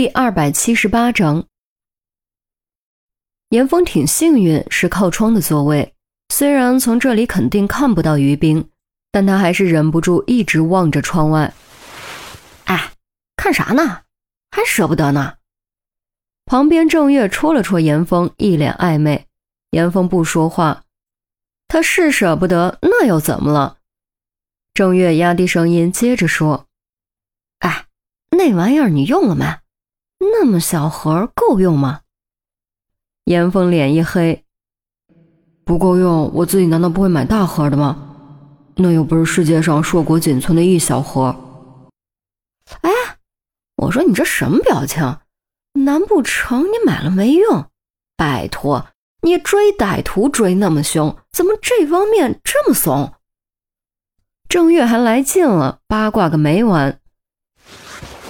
第二百七十八章，严峰挺幸运，是靠窗的座位。虽然从这里肯定看不到于冰，但他还是忍不住一直望着窗外。哎，看啥呢？还舍不得呢？旁边郑月戳了戳严峰，一脸暧昧。严峰不说话，他是舍不得，那又怎么了？郑月压低声音接着说：“哎，那玩意儿你用了没？”那么小盒够用吗？严峰脸一黑，不够用，我自己难道不会买大盒的吗？那又不是世界上硕果仅存的一小盒。哎，我说你这什么表情？难不成你买了没用？拜托，你追歹徒追那么凶，怎么这方面这么怂？正月还来劲了，八卦个没完。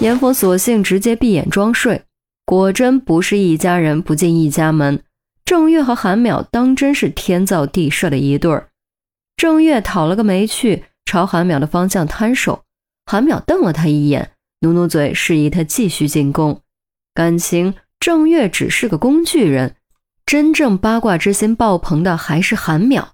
严峰索性直接闭眼装睡，果真不是一家人不进一家门。郑月和韩淼当真是天造地设的一对儿。郑月讨了个没趣，朝韩淼的方向摊手。韩淼瞪了他一眼，努努嘴示意他继续进攻。感情郑月只是个工具人，真正八卦之心爆棚的还是韩淼。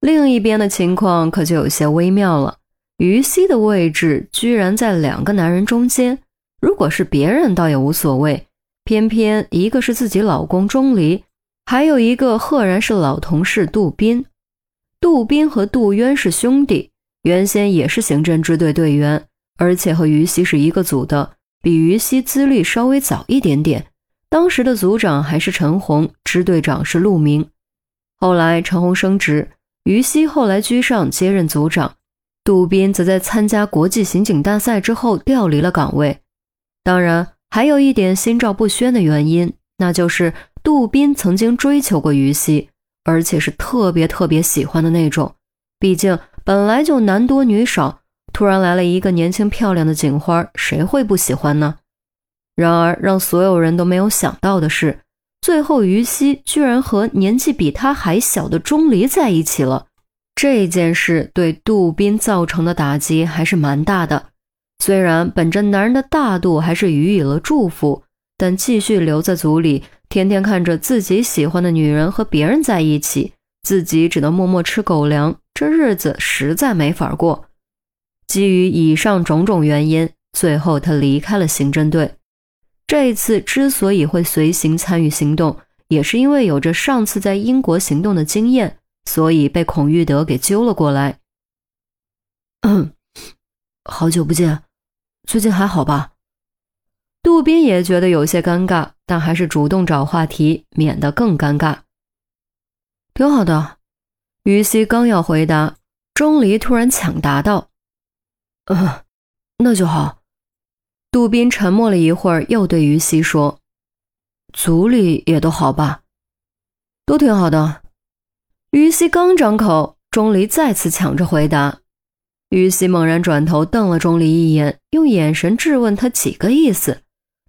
另一边的情况可就有些微妙了。于西的位置居然在两个男人中间，如果是别人倒也无所谓，偏偏一个是自己老公钟离，还有一个赫然是老同事杜斌。杜斌和杜渊是兄弟，原先也是刑侦支队队员，而且和于西是一个组的，比于西资历稍微早一点点。当时的组长还是陈红，支队长是陆明。后来陈红升职，于西后来居上接任组长。杜宾则在参加国际刑警大赛之后调离了岗位。当然，还有一点心照不宣的原因，那就是杜宾曾经追求过于西，而且是特别特别喜欢的那种。毕竟本来就男多女少，突然来了一个年轻漂亮的警花，谁会不喜欢呢？然而，让所有人都没有想到的是，最后于西居然和年纪比他还小的钟离在一起了。这件事对杜宾造成的打击还是蛮大的。虽然本着男人的大度，还是予以了祝福，但继续留在组里，天天看着自己喜欢的女人和别人在一起，自己只能默默吃狗粮，这日子实在没法过。基于以上种种原因，最后他离开了刑侦队。这一次之所以会随行参与行动，也是因为有着上次在英国行动的经验。所以被孔玉德给揪了过来。嗯，好久不见，最近还好吧？杜宾也觉得有些尴尬，但还是主动找话题，免得更尴尬。挺好的。于西刚要回答，钟离突然抢答道：“嗯，那就好。”杜宾沉默了一会儿，又对于西说：“组里也都好吧？都挺好的。”于西刚张口，钟离再次抢着回答。于西猛然转头瞪了钟离一眼，用眼神质问他几个意思。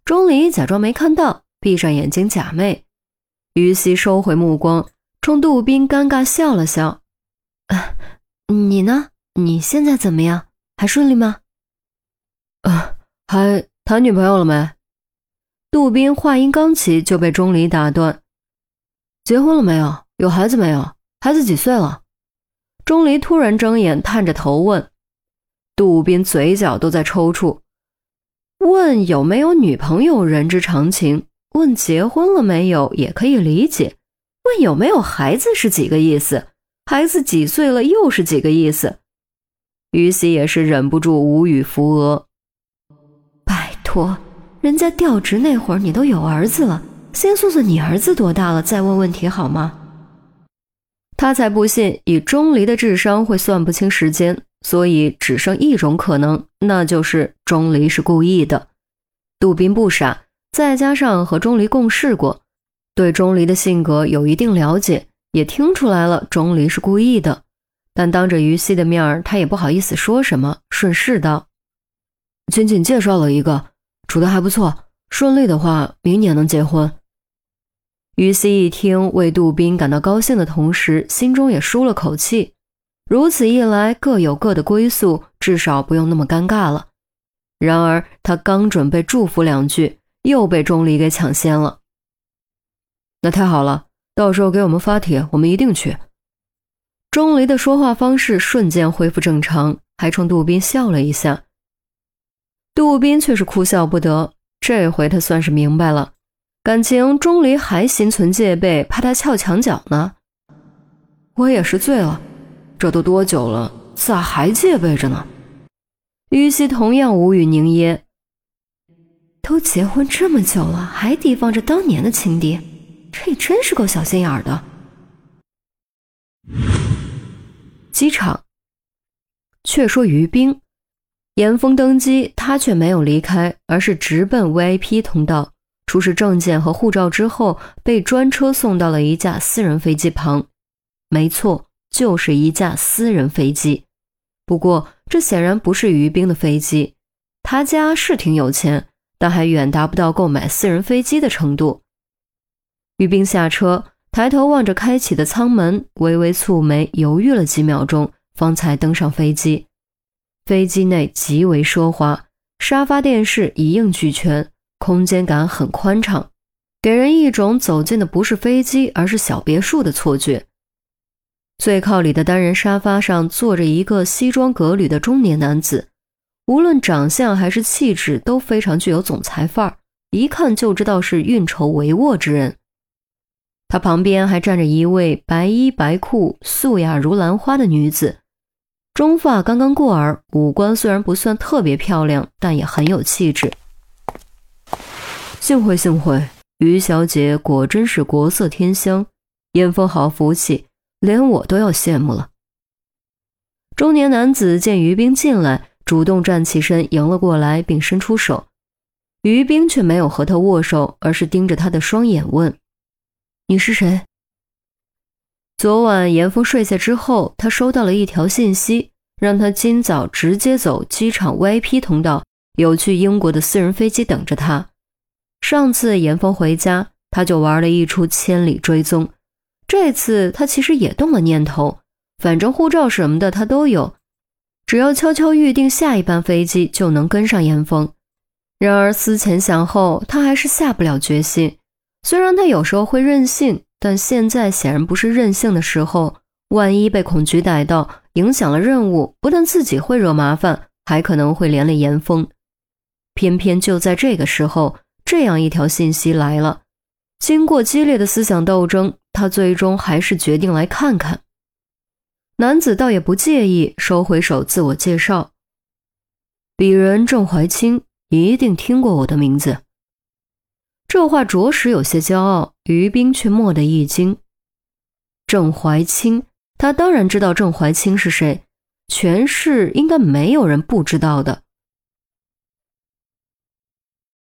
钟离假装没看到，闭上眼睛假寐。于西收回目光，冲杜宾尴尬笑了笑：“啊你呢？你现在怎么样？还顺利吗？”“啊，还谈女朋友了没？”杜宾话音刚起，就被钟离打断：“结婚了没有？有孩子没有？”孩子几岁了？钟离突然睁眼，探着头问。杜斌嘴角都在抽搐。问有没有女朋友，人之常情；问结婚了没有，也可以理解。问有没有孩子是几个意思？孩子几岁了，又是几个意思？于西也是忍不住无语扶额。拜托，人家调职那会儿你都有儿子了，先算算你儿子多大了，再问问题好吗？他才不信以钟离的智商会算不清时间，所以只剩一种可能，那就是钟离是故意的。杜宾不傻，再加上和钟离共事过，对钟离的性格有一定了解，也听出来了钟离是故意的。但当着于西的面儿，他也不好意思说什么，顺势道：“仅仅介绍了一个，处的还不错，顺利的话，明年能结婚。”于西一听，为杜宾感到高兴的同时，心中也舒了口气。如此一来，各有各的归宿，至少不用那么尴尬了。然而，他刚准备祝福两句，又被钟离给抢先了。那太好了，到时候给我们发帖，我们一定去。钟离的说话方式瞬间恢复正常，还冲杜宾笑了一下。杜宾却是哭笑不得，这回他算是明白了，感情钟离还心存戒备，怕他撬墙角呢。我也是醉了，这都多久了，咋还戒备着呢？于西同样无语凝噎。都结婚这么久了，还提防着当年的情敌，这真是够小心眼的。机场，却说于冰，严峰登机，他却没有离开，而是直奔 VIP 通道，出示证件和护照之后，被专车送到了一架私人飞机旁。没错，就是一架私人飞机。不过，这显然不是于冰的飞机。他家是挺有钱，但还远达不到购买私人飞机的程度。于冰下车。抬头望着开启的舱门，微微蹙眉，犹豫了几秒钟，方才登上飞机。飞机内极为奢华，沙发、电视一应俱全，空间感很宽敞，给人一种走进的不是飞机，而是小别墅的错觉。最靠里的单人沙发上坐着一个西装革履的中年男子，无论长相还是气质都非常具有总裁范儿，一看就知道是运筹帷幄之人。他旁边还站着一位白衣白裤、素雅如兰花的女子，中发刚刚过耳，五官虽然不算特别漂亮，但也很有气质。幸会幸会，于小姐果真是国色天香，严峰好福气，连我都要羡慕了。中年男子见于冰进来，主动站起身迎了过来，并伸出手，于冰却没有和他握手，而是盯着他的双眼问。你是谁？昨晚严峰睡下之后，他收到了一条信息，让他今早直接走机场 VIP 通道，有去英国的私人飞机等着他。上次严峰回家，他就玩了一出千里追踪，这次他其实也动了念头，反正护照什么的他都有，只要悄悄预定下一班飞机，就能跟上严峰。然而思前想后，他还是下不了决心。虽然他有时候会任性，但现在显然不是任性的时候。万一被恐惧逮到，影响了任务，不但自己会惹麻烦，还可能会连累严峰。偏偏就在这个时候，这样一条信息来了。经过激烈的思想斗争，他最终还是决定来看看。男子倒也不介意，收回手，自我介绍：“鄙人郑怀清，一定听过我的名字。”这话着实有些骄傲，于冰却蓦地一惊。郑怀清，他当然知道郑怀清是谁，全市应该没有人不知道的。